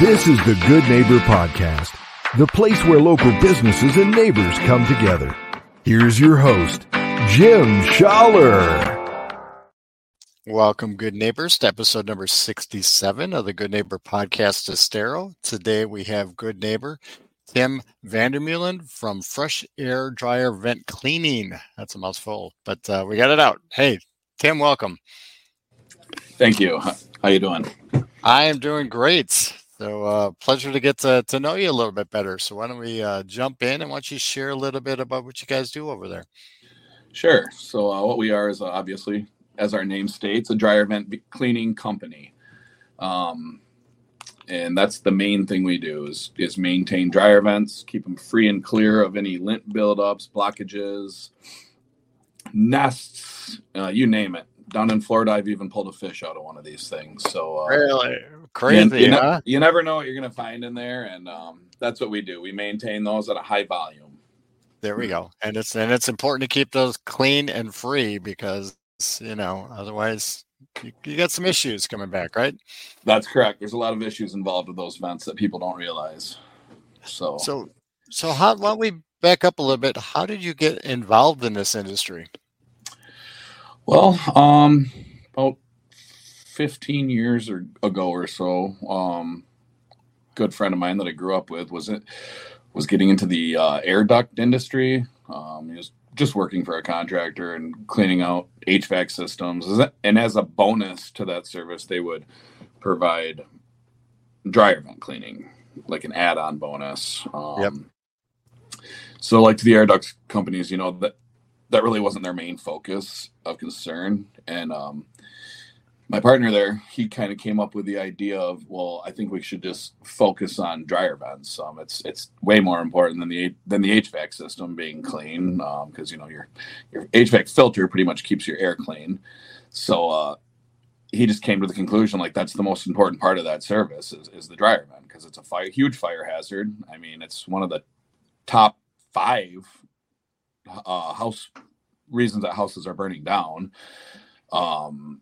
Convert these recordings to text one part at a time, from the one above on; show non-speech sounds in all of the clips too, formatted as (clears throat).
This is the Good Neighbor Podcast, the place where local businesses and neighbors come together. Here's your host, Jim Schaller. Welcome, good neighbors, to episode number 67 of the Good Neighbor Podcast Estero. Today we have good neighbor Tim Vandermeulen from Fresh Air Dryer Vent Cleaning. That's a mouthful, but uh, we got it out. Hey, Tim, welcome. Thank you. How you doing? I am doing great. So, uh, pleasure to get to, to know you a little bit better. So, why don't we uh, jump in and why don't you share a little bit about what you guys do over there? Sure. So, uh, what we are is uh, obviously, as our name states, a dryer vent cleaning company. Um, and that's the main thing we do is is maintain dryer vents, keep them free and clear of any lint buildups, blockages, nests, uh, you name it. Down in Florida, I've even pulled a fish out of one of these things. So, uh, really crazy. You, you, huh? ne- you, never know what you're going to find in there, and um, that's what we do. We maintain those at a high volume. There we go, and it's and it's important to keep those clean and free because you know otherwise you, you got some issues coming back, right? That's correct. There's a lot of issues involved with those vents that people don't realize. So, so, so how? Why don't we back up a little bit? How did you get involved in this industry? Well, um, about 15 years or, ago or so, um, good friend of mine that I grew up with was it was getting into the uh, air duct industry. Um, he was just working for a contractor and cleaning out HVAC systems. And as a bonus to that service, they would provide dryer vent cleaning, like an add-on bonus. Um, yep. So, like to the air duct companies, you know that that really wasn't their main focus of concern. And um, my partner there, he kind of came up with the idea of, well, I think we should just focus on dryer vents. Um, it's it's way more important than the than the HVAC system being clean um because um, you know your your HVAC filter pretty much keeps your air clean. So uh, he just came to the conclusion like that's the most important part of that service is, is the dryer vent because it's a fire huge fire hazard. I mean, it's one of the top five uh, house reasons that houses are burning down. Um,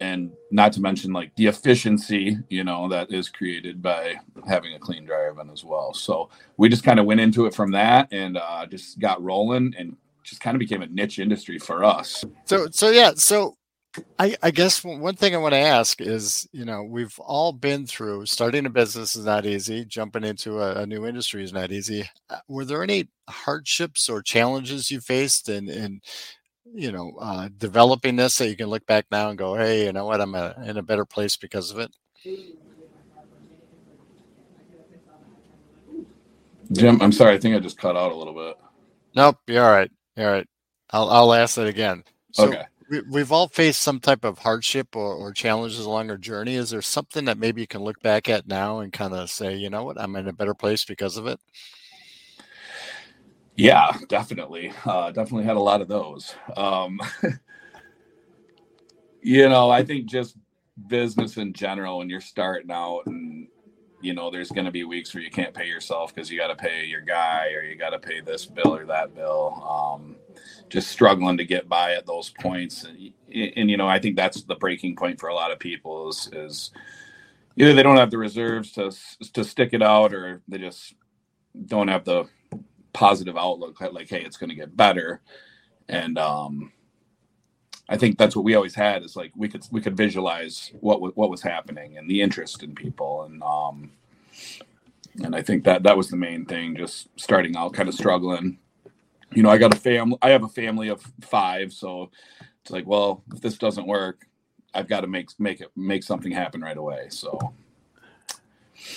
and not to mention like the efficiency, you know, that is created by having a clean dryer vent as well. So we just kind of went into it from that and uh, just got rolling and just kind of became a niche industry for us. So, so yeah, so I, I, guess one thing I want to ask is, you know, we've all been through starting a business is not easy. Jumping into a, a new industry is not easy. Uh, were there any hardships or challenges you faced and in you know, uh, developing this that you can look back now and go, hey, you know what, I'm a, in a better place because of it? Jim, I'm sorry. I think I just cut out a little bit. Nope, you're all right. You're all right. I'll, I'll ask it again. So, okay we, have all faced some type of hardship or, or, challenges along our journey. Is there something that maybe you can look back at now and kind of say, you know what, I'm in a better place because of it? Yeah, definitely. Uh, definitely had a lot of those. Um, (laughs) you know, I think just business in general, when you're starting out and you know there's going to be weeks where you can't pay yourself because you got to pay your guy or you got to pay this bill or that bill um, just struggling to get by at those points and, and, you know i think that's the breaking point for a lot of people is, is either they don't have the reserves to to stick it out or they just don't have the positive outlook like hey it's going to get better. And um I think that's what we always had is like we could we could visualize what what was happening and the interest in people. And um and I think that that was the main thing just starting out kind of struggling. You know I got a family I have a family of 5 so it's like well if this doesn't work I've got to make make it make something happen right away. So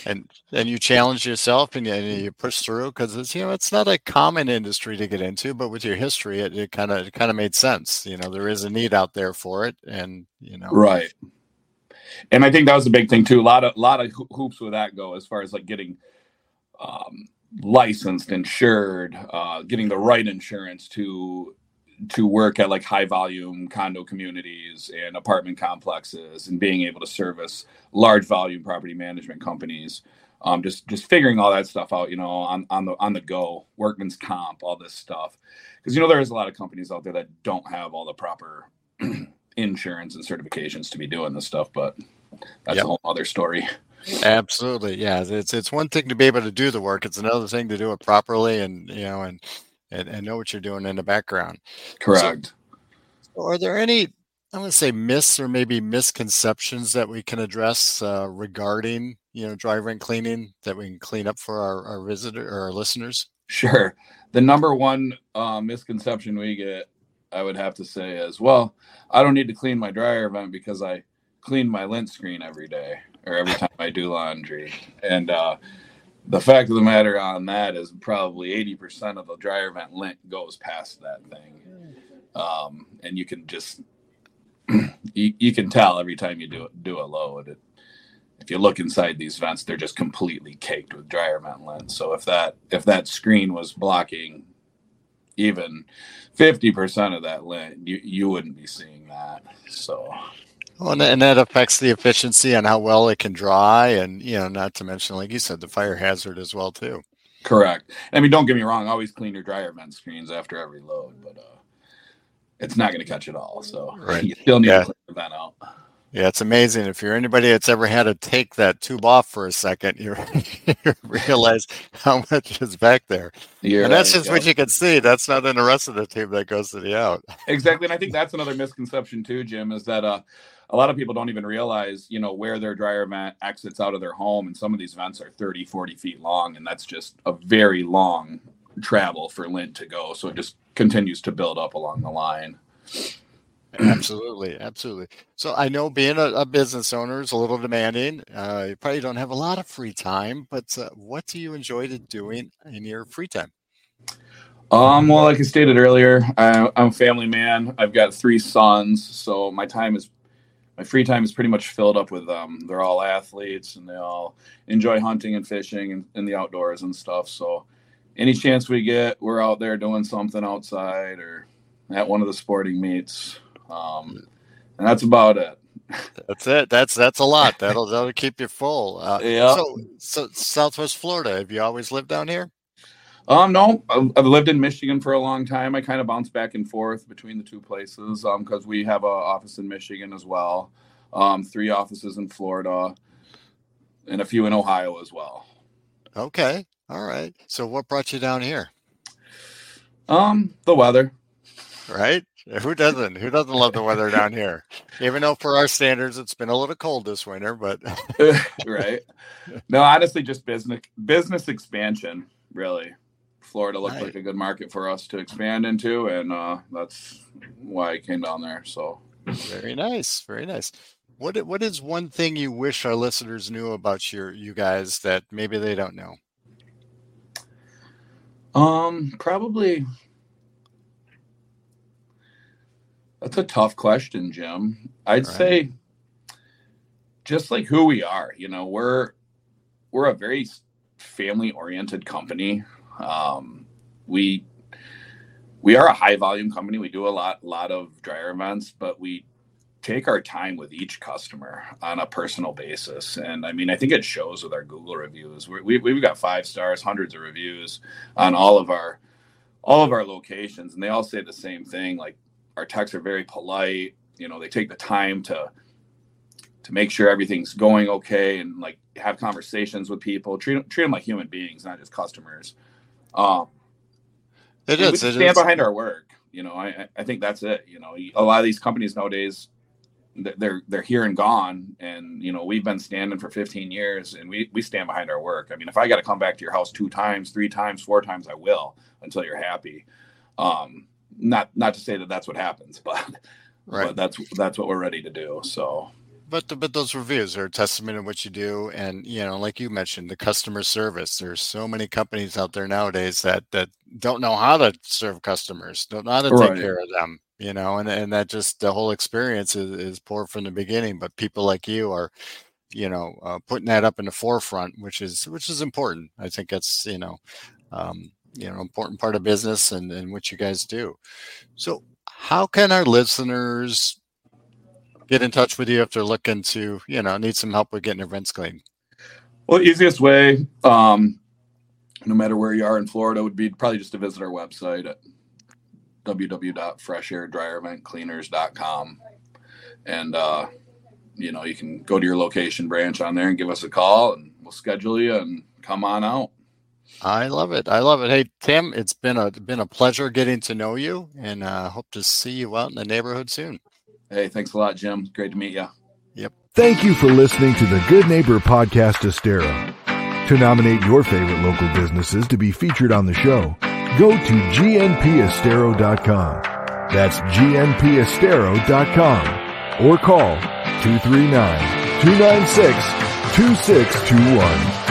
and and you challenge yourself and you, and you push through because it's you know it's not a common industry to get into but with your history it kind of kind of made sense you know there is a need out there for it and you know. Right. And i think that was a big thing too a lot of lot of hoops with that go as far as like getting um, licensed insured uh, getting the right insurance to to work at like high volume condo communities and apartment complexes and being able to service large volume property management companies um, just just figuring all that stuff out you know on, on the on the go workman's comp all this stuff because you know there's a lot of companies out there that don't have all the proper (clears throat) insurance and certifications to be doing this stuff but that's yep. a whole other story Absolutely, yeah. It's it's one thing to be able to do the work; it's another thing to do it properly, and you know, and and, and know what you're doing in the background. Correct. So, are there any I'm going to say myths or maybe misconceptions that we can address uh, regarding you know dry vent cleaning that we can clean up for our, our visitor or our listeners? Sure. The number one uh, misconception we get, I would have to say, is well, I don't need to clean my dryer vent because I clean my lint screen every day or every time I do laundry. And uh, the fact of the matter on that is probably 80% of the dryer vent lint goes past that thing. Um, and you can just, (clears throat) you, you can tell every time you do it, do a load. It, if you look inside these vents, they're just completely caked with dryer vent lint. So if that, if that screen was blocking even 50% of that lint, you, you wouldn't be seeing that. So well, and that affects the efficiency and how well it can dry, and you know, not to mention, like you said, the fire hazard as well too. Correct. I mean, don't get me wrong. Always clean your dryer vent screens after every load, but uh, it's not going to catch it all. So right. (laughs) you still need yeah. to clean the vent out. Yeah, it's amazing. If you're anybody that's ever had to take that tube off for a second, you, (laughs) you realize how much is back there. You're and that's right, just what you can see. That's not in the rest of the tube that goes to the out. Exactly. And I think that's another misconception too, Jim, is that uh, a lot of people don't even realize, you know, where their dryer vent exits out of their home. And some of these vents are 30, 40 feet long. And that's just a very long travel for lint to go. So it just continues to build up along the line. absolutely absolutely so i know being a, a, business owner is a little demanding uh, you probably don't have a lot of free time but uh, what do you enjoy doing in your free time um well like i stated earlier I, i'm a family man i've got three sons so my time is my free time is pretty much filled up with them they're all athletes and they all enjoy hunting and fishing and in the outdoors and stuff so any chance we get we're out there doing something outside or at one of the sporting meets um, and that's about it. That's it. That's that's a lot. That'll that'll keep you full. Uh, (laughs) yeah. So, so Southwest Florida. Have you always lived down here? Um, no, I've lived in Michigan for a long time. I kind of bounce back and forth between the two places um, because we have an office in Michigan as well, um, three offices in Florida, and a few in Ohio as well. Okay, all right. So, what brought you down here? Um, the weather. Right. Who doesn't? Who doesn't love the weather down here? Even though for our standards it's been a little cold this winter, but (laughs) right. No, honestly, just business business expansion. Really, Florida looked right. like a good market for us to expand into, and uh, that's why I came down there. So very nice, very nice. What what is one thing you wish our listeners knew about your you guys that maybe they don't know? Um, probably That's a tough question, Jim. I'd right. say just like who we are, you know, we're we're a very family oriented company. Um, we we are a high volume company. We do a lot lot of dryer vents, but we take our time with each customer on a personal basis. And I mean, I think it shows with our Google reviews. we we've got five stars, hundreds of reviews on all of our all of our locations, and they all say the same thing. Like our techs are very polite. You know, they take the time to to make sure everything's going okay and like have conversations with people, treat treat them like human beings, not just customers. Um, it is. stand is. behind our work. You know, I I think that's it. You know, a lot of these companies nowadays, they're they're here and gone, and you know we've been standing for 15 years, and we we stand behind our work. I mean, if I got to come back to your house two times, three times, four times, I will until you're happy. Um, not not to say that that's what happens, (laughs) but right. But that's that's what we're ready to do. So but the, but those reviews are a testament of what you do and you know like you mentioned the customer service. There's so many companies out there nowadays that that don't know how to serve customers don't know how to right. take care of them you know and and that just the whole experience is, is poor from the beginning but people like you are you know uh, putting that up in the forefront which is which is important. I think that's you know um, you know important part of business and, and what you guys do. So how can our listeners get in touch with you if they're looking to you know need some help with getting their vents clean well the easiest way um, no matter where you are in florida would be probably just to visit our website at www.freshairdryerventcleaners.com and uh, you know, you can go to your location branch on there and give us a call and we'll schedule you and come on out. I love it. I love it. Hey Tim, it's been a been a pleasure getting to know you, and uh, hope to see you out in the neighborhood soon. Hey, thanks a lot, Jim. Great to meet you. Yep. Thank you for listening to the Good Neighbor Podcast Estero. To nominate your favorite local businesses to be featured on the show, go to gnpestero.com. That's gnpestero.com or call 239 296 2621.